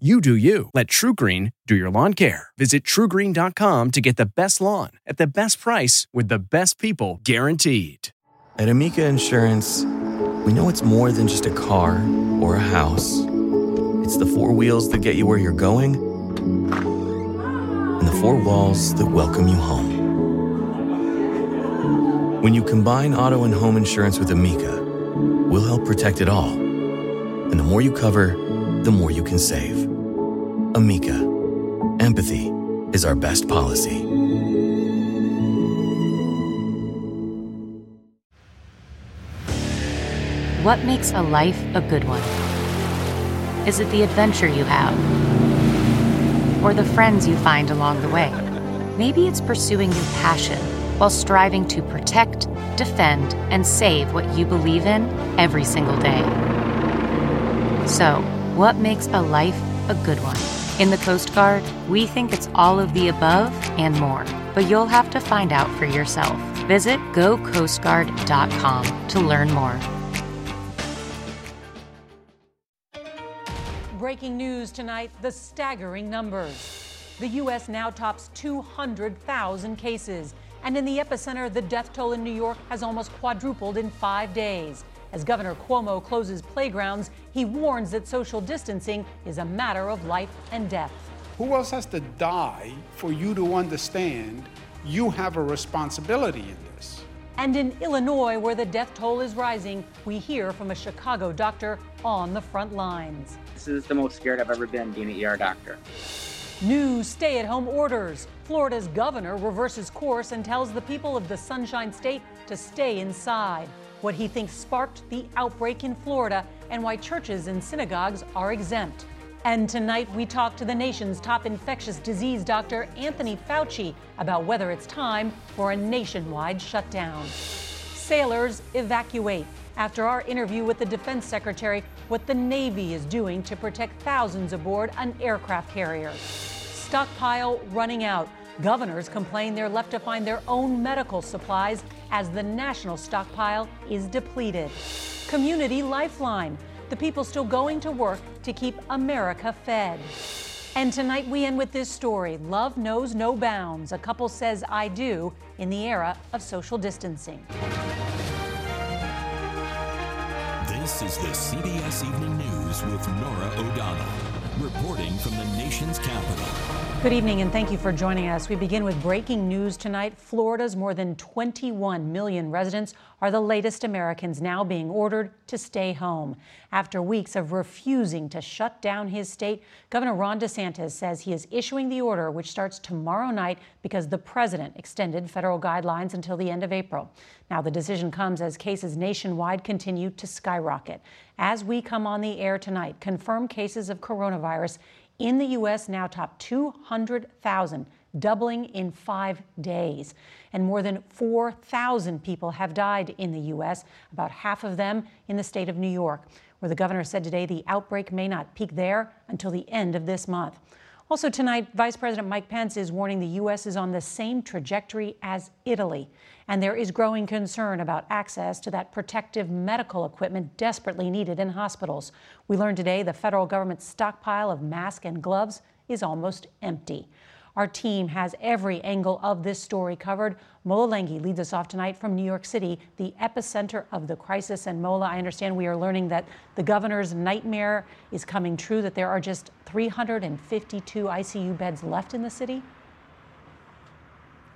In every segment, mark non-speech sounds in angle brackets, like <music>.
You do you. Let TruGreen do your lawn care. Visit trugreen.com to get the best lawn at the best price with the best people guaranteed. At Amica Insurance, we know it's more than just a car or a house. It's the four wheels that get you where you're going and the four walls that welcome you home. When you combine auto and home insurance with Amica, we'll help protect it all. And the more you cover, the more you can save. Amica, empathy is our best policy. What makes a life a good one? Is it the adventure you have? Or the friends you find along the way? Maybe it's pursuing your passion while striving to protect, defend, and save what you believe in every single day. So, what makes a life a good one? In the Coast Guard, we think it's all of the above and more, but you'll have to find out for yourself. Visit gocoastguard.com to learn more. Breaking news tonight the staggering numbers. The U.S. now tops 200,000 cases. And in the epicenter, the death toll in New York has almost quadrupled in five days. As Governor Cuomo closes playgrounds, he warns that social distancing is a matter of life and death. Who else has to die for you to understand you have a responsibility in this? And in Illinois, where the death toll is rising, we hear from a Chicago doctor on the front lines. This is the most scared I've ever been being an ER doctor. New stay at home orders. Florida's governor reverses course and tells the people of the Sunshine State to stay inside. What he thinks sparked the outbreak in Florida and why churches and synagogues are exempt. And tonight we talk to the nation's top infectious disease doctor, Anthony Fauci, about whether it's time for a nationwide shutdown. Sailors evacuate. After our interview with the defense secretary, what the Navy is doing to protect thousands aboard an aircraft carrier. Stockpile running out. Governors complain they're left to find their own medical supplies as the national stockpile is depleted. Community Lifeline. The people still going to work to keep America fed. And tonight we end with this story Love knows no bounds. A couple says, I do, in the era of social distancing. This is the CBS Evening News with Norah O'Donnell, reporting from the nation's capital. Good evening and thank you for joining us. We begin with breaking news tonight. Florida's more than 21 million residents are the latest Americans now being ordered to stay home. After weeks of refusing to shut down his state, Governor Ron DeSantis says he is issuing the order, which starts tomorrow night because the president extended federal guidelines until the end of April. Now, the decision comes as cases nationwide continue to skyrocket. As we come on the air tonight, confirmed cases of coronavirus in the U.S. now top 200,000, doubling in five days. And more than 4,000 people have died in the U.S., about half of them in the state of New York, where the governor said today the outbreak may not peak there until the end of this month. Also, tonight, Vice President Mike Pence is warning the U.S. is on the same trajectory as Italy, and there is growing concern about access to that protective medical equipment desperately needed in hospitals. We learned today the federal government's stockpile of masks and gloves is almost empty. Our team has every angle of this story covered. Mola Lenghi leads us off tonight from New York City, the epicenter of the crisis. And Mola, I understand we are learning that the governor's nightmare is coming true, that there are just 352 ICU beds left in the city.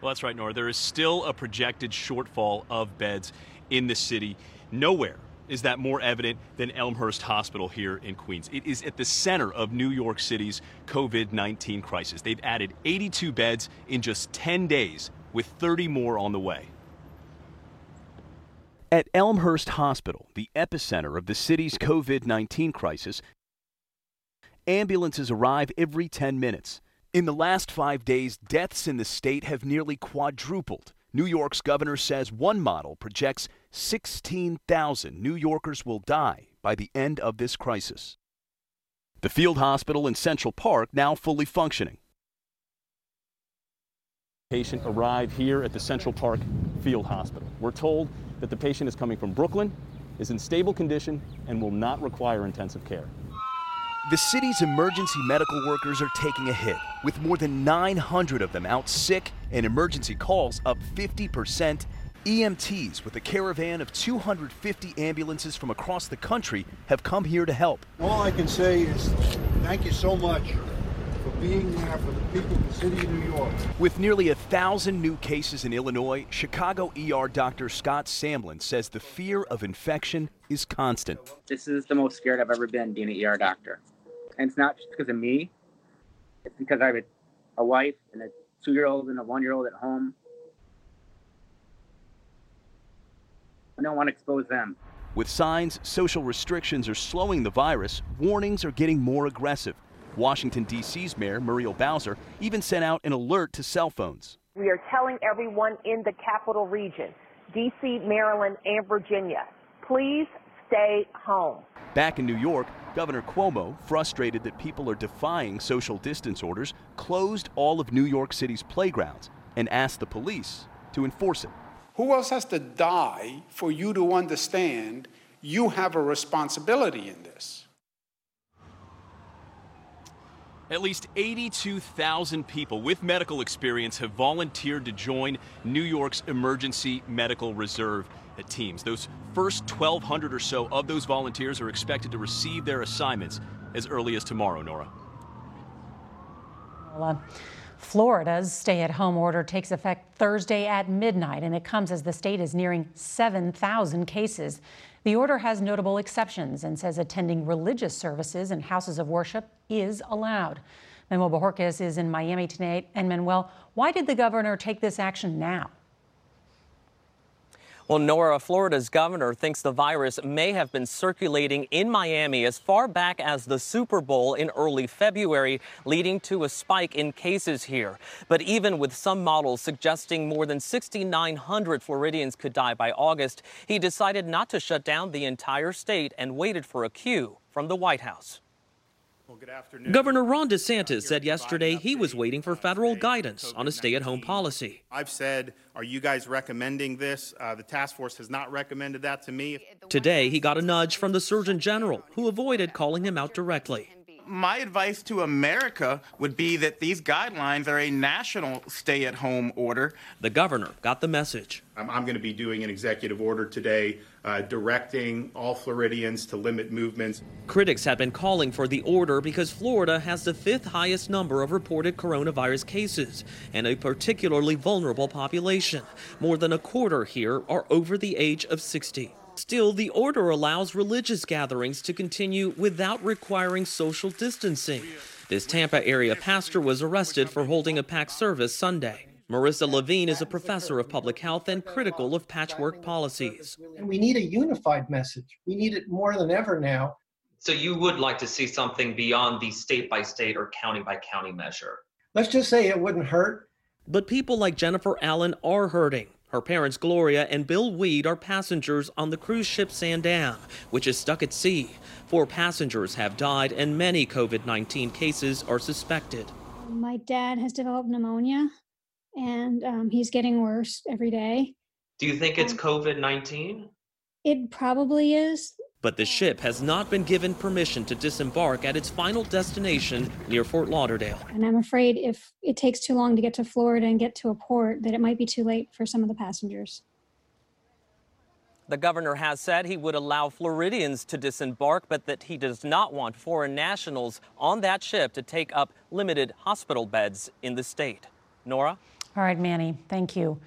Well, that's right, Norah. There is still a projected shortfall of beds in the city. Nowhere is that more evident than Elmhurst Hospital here in Queens. It is at the center of New York City's COVID 19 crisis. They've added 82 beds in just 10 days, with 30 more on the way. At Elmhurst Hospital, the epicenter of the city's COVID 19 crisis, ambulances arrive every 10 minutes. In the last five days, deaths in the state have nearly quadrupled. New York's governor says one model projects 16,000 New Yorkers will die by the end of this crisis. The field hospital in Central Park now fully functioning. Patient arrived here at the Central Park Field Hospital. We're told that the patient is coming from Brooklyn, is in stable condition, and will not require intensive care. The city's emergency medical workers are taking a hit, with more than 900 of them out sick and emergency calls up 50%. EMTs with a caravan of 250 ambulances from across the country have come here to help. All I can say is thank you so much for being there for the people of the city of New York. With nearly a thousand new cases in Illinois, Chicago ER doctor Scott Samlin says the fear of infection is constant. This is the most scared I've ever been being an ER doctor. And it's not just because of me, it's because I have a, a wife and a two year old and a one year old at home. I don't want to expose them. With signs social restrictions are slowing the virus, warnings are getting more aggressive. Washington, D.C.'s Mayor Muriel Bowser even sent out an alert to cell phones. We are telling everyone in the capital region, D.C., Maryland, and Virginia, please stay home. Back in New York, Governor Cuomo, frustrated that people are defying social distance orders, closed all of New York City's playgrounds and asked the police to enforce it. Who else has to die for you to understand you have a responsibility in this? At least 82,000 people with medical experience have volunteered to join New York's Emergency Medical Reserve teams. Those first 1,200 or so of those volunteers are expected to receive their assignments as early as tomorrow, Norah. Uh, Florida's stay at home order takes effect Thursday at midnight, and it comes as the state is nearing 7,000 cases. The order has notable exceptions and says attending religious services and houses of worship is allowed. Manuel Bojorquez is in Miami tonight. And Manuel, why did the governor take this action now? Well, Norah, Florida's governor thinks the virus may have been circulating in Miami as far back as the Super Bowl in early February, leading to a spike in cases here. But even with some models suggesting more than 6,900 Floridians could die by August, he decided not to shut down the entire state and waited for a cue from the White House. Well, Governor Ron DeSantis said yesterday he was waiting for federal guidance on a stay at home policy. I've said, Are you guys recommending this? Uh, the task force has not recommended that to me. Today, he got a nudge from the Surgeon General, who avoided calling him out directly my advice to America would be that these guidelines are a national stay at home order. The governor got the message. I'm, I'm going to be doing an executive order today uh, directing all Floridians to limit movements. Critics have been calling for the order because Florida has the fifth highest number of reported coronavirus cases and a particularly vulnerable population. More than a quarter here are over the age of 60. Still, the order allows religious gatherings to continue without requiring social distancing. This Tampa area pastor was arrested for holding a packed service Sunday. Marissa Levine is a professor of public health and critical of patchwork policies. And we need a unified message. We need it more than ever now. So you would like to see something beyond the state by state or county by county measure? Let's just say it wouldn't hurt. But people like Jennifer Allen are hurting. Her parents, Gloria and Bill Weed, are passengers on the cruise ship Zaandam, which is stuck at sea. Four passengers have died, and many COVID 19 cases are suspected. My dad has developed pneumonia, and um, he's getting worse every day. Do you think it's um, COVID 19? It probably is. But the ship has not been given permission to disembark at its final destination near Fort Lauderdale. And I'm afraid if it takes too long to get to Florida and get to a port, that it might be too late for some of the passengers. The governor has said he would allow Floridians to disembark, but that he does not want foreign nationals on that ship to take up limited hospital beds in the state. Norah? All right, Manny, thank you.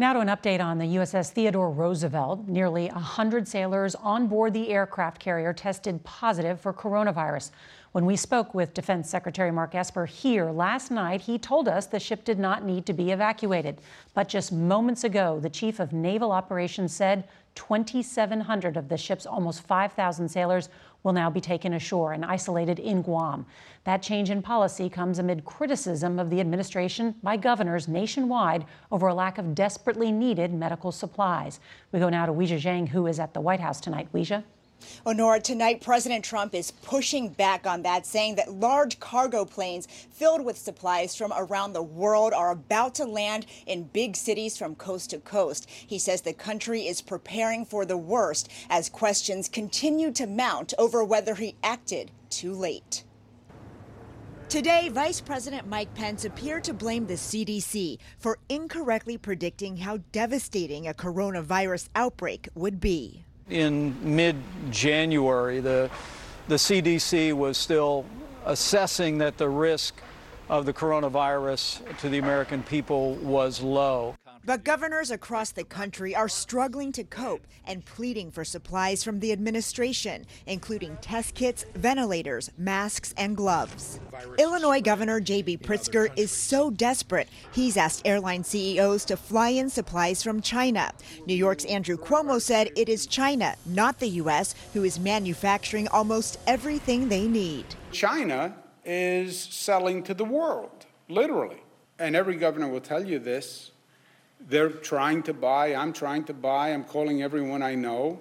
Now to an update on the USS Theodore Roosevelt. Nearly 100 sailors on board the aircraft carrier tested positive for coronavirus. When we spoke with Defense Secretary Mark Esper here last night, he told us the ship did not need to be evacuated. But just moments ago, the Chief of Naval Operations said 2,700 of the ship's almost 5,000 sailors will now be taken ashore and isolated in Guam. That change in policy comes amid criticism of the administration by governors nationwide over a lack of desperately needed medical supplies. We go now to Weijia Jiang, who is at the White House tonight. Weijia? Honora, tonight President Trump is pushing back on that, saying that large cargo planes filled with supplies from around the world are about to land in big cities from coast to coast. He says the country is preparing for the worst as questions continue to mount over whether he acted too late. Today, Vice President Mike Pence appeared to blame the CDC for incorrectly predicting how devastating a coronavirus outbreak would be in mid-January, the, the CDC was still assessing that the risk of the coronavirus to the American people was low. But governors across the country are struggling to cope and pleading for supplies from the administration, including test kits, ventilators, masks, and gloves. Illinois Governor J.B. Pritzker is so desperate, he's asked airline CEOs to fly in supplies from China. New York's Andrew Cuomo said it is China, not the U.S., who is manufacturing almost everything they need. China is selling to the world, literally. And every governor will tell you this they're trying to buy, I'm trying to buy, I'm calling everyone I know.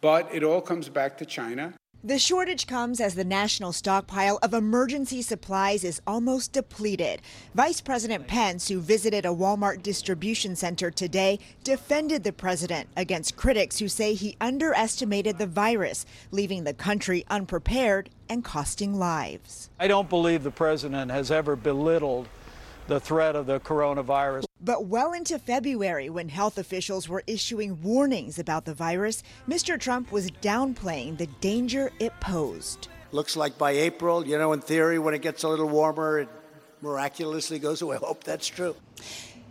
But it all comes back to China. The shortage comes as the national stockpile of emergency supplies is almost depleted. Vice President Pence, who visited a Walmart distribution center today, defended the president against critics who say he underestimated the virus, leaving the country unprepared and costing lives. I don't believe the president has ever belittled the threat of the coronavirus. But well into February, when health officials were issuing warnings about the virus, Mr. Trump was downplaying the danger it posed. Looks like by April, you know, in theory, when it gets a little warmer, it miraculously goes away. <laughs> I hope that's true.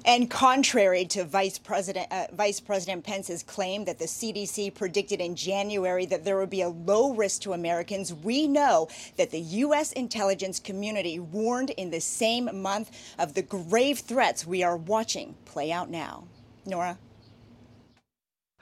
And contrary to Vice President, uh, Vice President Pence's claim that the CDC predicted in January that there would be a low risk to Americans, we know that the U.S. intelligence community warned in the same month of the grave threats we are watching play out now. Norah?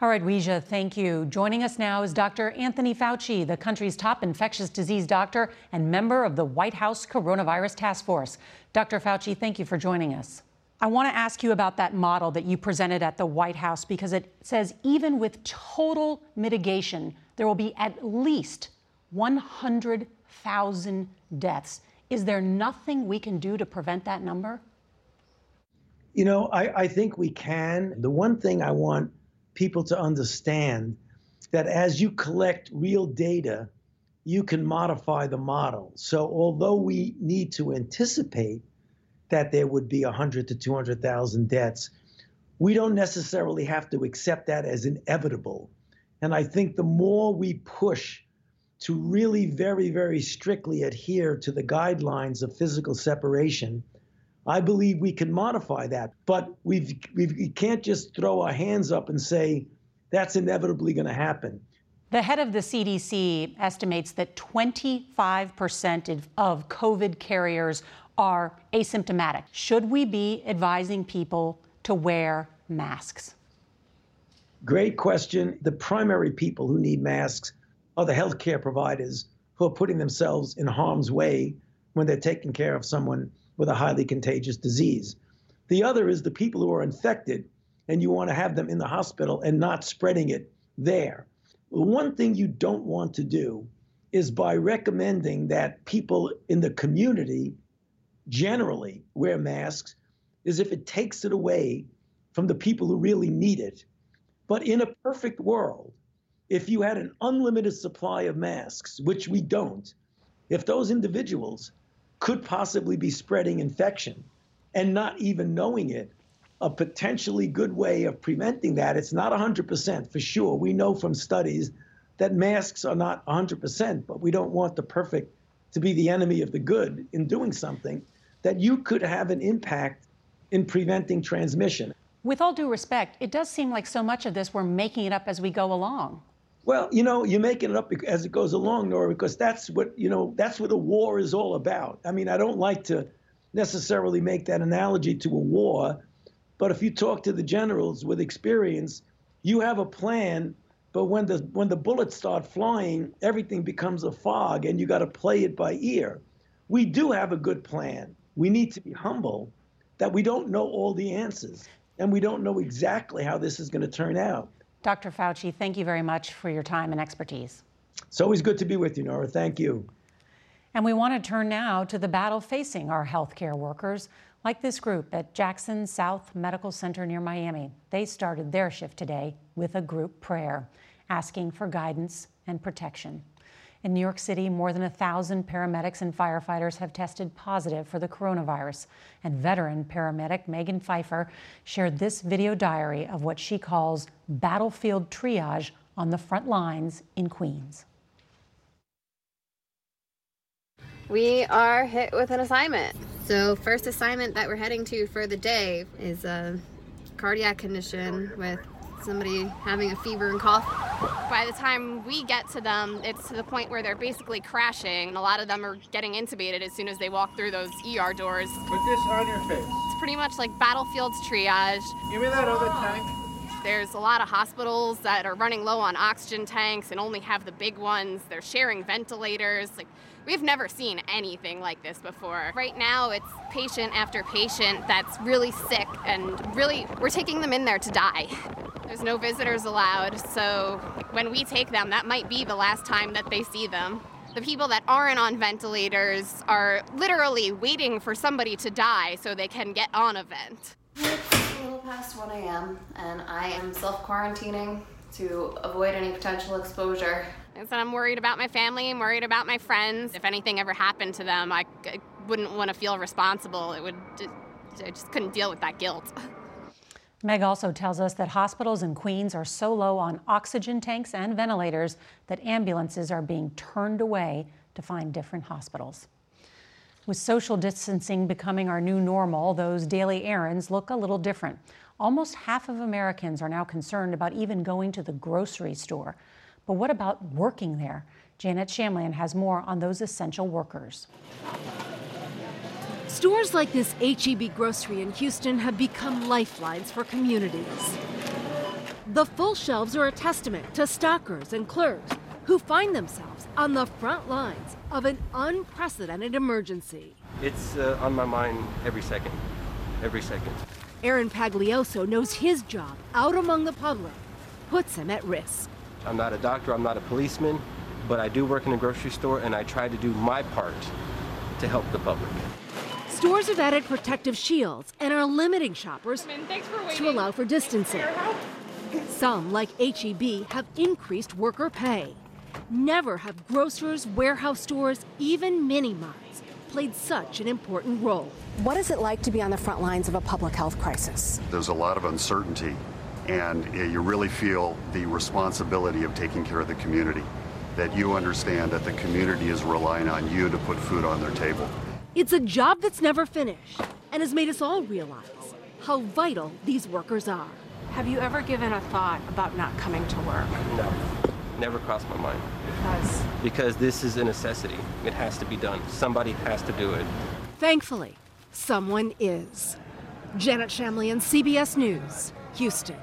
All right, Weijia, thank you. Joining us now is Dr. Anthony Fauci, the country's top infectious disease doctor and member of the White House Coronavirus Task Force. Dr. Fauci, thank you for joining us. I want to ask you about that model that you presented at the White House because it says even with total mitigation, there will be at least 100,000 deaths. Is there nothing we can do to prevent that number? You know, I, I think we can. The one thing I want people to understand that as you collect real data, you can modify the model. So although we need to anticipate that there would be 100 to 200,000 deaths. We don't necessarily have to accept that as inevitable. And I think the more we push to really very, very strictly adhere to the guidelines of physical separation, I believe we can modify that. But we've, we've, we can't just throw our hands up and say that's inevitably going to happen. The head of the CDC estimates that 25% of COVID carriers are asymptomatic. Should we be advising people to wear masks? Great question. The primary people who need masks are the healthcare providers who are putting themselves in harm's way when they're taking care of someone with a highly contagious disease. The other is the people who are infected, and you want to have them in the hospital and not spreading it there. One thing you don't want to do is by recommending that people in the community generally wear masks is if it takes it away from the people who really need it. But in a perfect world, if you had an unlimited supply of masks, which we don't, if those individuals could possibly be spreading infection and not even knowing it, a potentially good way of preventing that, it's not 100% for sure. We know from studies that masks are not 100%, but we don't want the perfect to be the enemy of the good in doing something that you could have an impact in preventing transmission. With all due respect, it does seem like so much of this we're making it up as we go along. Well, you know, you're making it up as it goes along, Norah, because that's what, you know, that's what a war is all about. I mean, I don't like to necessarily make that analogy to a war, but if you talk to the generals with experience, you have a plan, but when the when the bullets start flying, everything becomes a fog and you got to play it by ear. We do have a good plan. We need to be humble that we don't know all the answers and we don't know exactly how this is going to turn out. Dr. Fauci, thank you very much for your time and expertise. It's always good to be with you, Norah. Thank you. And we want to turn now to the battle facing our healthcare workers, like this group at Jackson South Medical Center near Miami. They started their shift today with a group prayer, asking for guidance and protection. In New York City, more than a thousand paramedics and firefighters have tested positive for the coronavirus. And veteran paramedic Megan Pfeiffer shared this video diary of what she calls battlefield triage on the front lines in Queens. We are hit with an assignment. So, first assignment that we're heading to for the day is a cardiac condition with somebody having a fever and cough. By the time we get to them, it's to the point where they're basically crashing. And a lot of them are getting intubated as soon as they walk through those ER doors. Put this on your face. It's pretty much like battlefields triage. Give me that other tank. There's a lot of hospitals that are running low on oxygen tanks and only have the big ones. They're sharing ventilators. Like We've never seen anything like this before. Right now, it's patient after patient that's really sick, and really, we're taking them in there to die. There's no visitors allowed, so when we take them, that might be the last time that they see them. The people that aren't on ventilators are literally waiting for somebody to die so they can get on a vent. It's a little past 1 a.m., and I am self quarantining to avoid any potential exposure. And so I'm worried about my family, I'm worried about my friends. If anything ever happened to them, I, I wouldn't want to feel responsible. It would, I just couldn't deal with that guilt. Meg also tells us that hospitals in Queens are so low on oxygen tanks and ventilators that ambulances are being turned away to find different hospitals. With social distancing becoming our new normal, those daily errands look a little different. Almost half of Americans are now concerned about even going to the grocery store. But what about working there? Janet Shamlian has more on those essential workers. Stores like this HEB grocery in Houston have become lifelines for communities. The full shelves are a testament to stockers and clerks who find themselves on the front lines of an unprecedented emergency. It's uh, on my mind every second, every second. Aaron Paglioso knows his job out among the public puts him at risk. I'm not a doctor, I'm not a policeman, but I do work in a grocery store and I try to do my part to help the public. Stores have added protective shields and are limiting shoppers to allow for distancing. Some, like HEB, have increased worker pay. Never have grocers, warehouse stores, even mini marts played such an important role. What is it like to be on the front lines of a public health crisis? There's a lot of uncertainty and you really feel the responsibility of taking care of the community. That you understand that the community is relying on you to put food on their table. It's a job that's never finished and has made us all realize how vital these workers are. Have you ever given a thought about not coming to work? No, never crossed my mind. Because? Because this is a necessity. It has to be done. Somebody has to do it. Thankfully, someone is. Janet Shamlian, CBS News, Houston.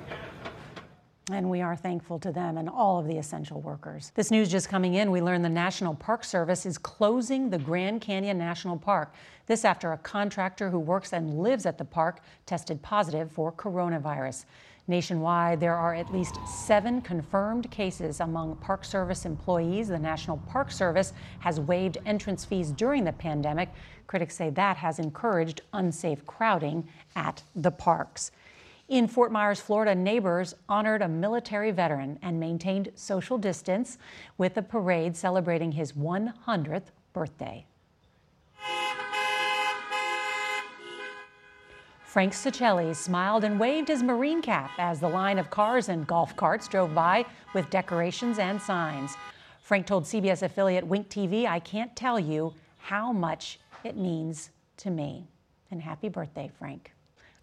And we are thankful to them and all of the essential workers. This news just coming in, we learned the National Park Service is closing the Grand Canyon National Park. This after a contractor who works and lives at the park tested positive for coronavirus. Nationwide, there are at least seven confirmed cases among Park Service employees. The National Park Service has waived entrance fees during the pandemic. Critics say that has encouraged unsafe crowding at the parks. In Fort Myers, Florida, neighbors honored a military veteran and maintained social distance with a parade celebrating his 100th birthday. Frank Cicelli smiled and waved his Marine cap as the line of cars and golf carts drove by with decorations and signs. Frank told CBS affiliate Wink TV, I can't tell you how much it means to me. And happy birthday, Frank.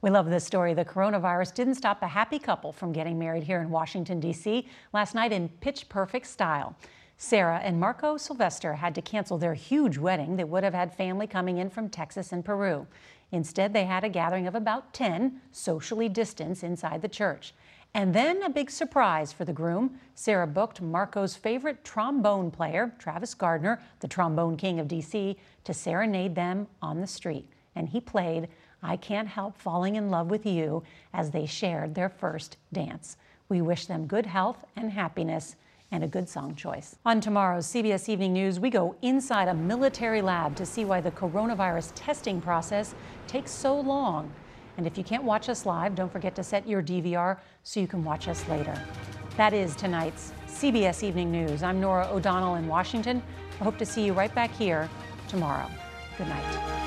We love this story. The coronavirus didn't stop a happy couple from getting married here in Washington, D.C. last night in pitch perfect style. Sarah and Marco Sylvester had to cancel their huge wedding that would have had family coming in from Texas and Peru. Instead, they had a gathering of about 10, socially distanced, inside the church. And then a big surprise for the groom. Sarah booked Marco's favorite trombone player, Travis Gardner, the trombone king of DC, to serenade them on the street. And he played I Can't Help Falling in Love with You as they shared their first dance. We wish them good health and happiness and a good song choice. On tomorrow's CBS Evening News, we go inside a military lab to see why the coronavirus testing process takes so long. And if you can't watch us live, don't forget to set your DVR so you can watch us later. That is tonight's CBS Evening News. I'm Norah O'Donnell in Washington. I hope to see you right back here tomorrow. Good night.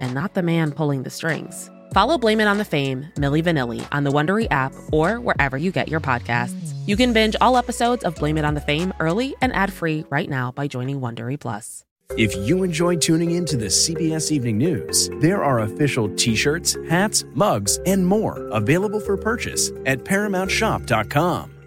and not the man pulling the strings? Follow Blame It on the Fame, Milli Vanilli, on the Wondery app or wherever you get your podcasts. You can binge all episodes of Blame It on the Fame early and ad-free right now by joining Wondery Plus. If you enjoy tuning in to the CBS Evening News, there are official t-shirts, hats, mugs, and more available for purchase at ParamountShop.com.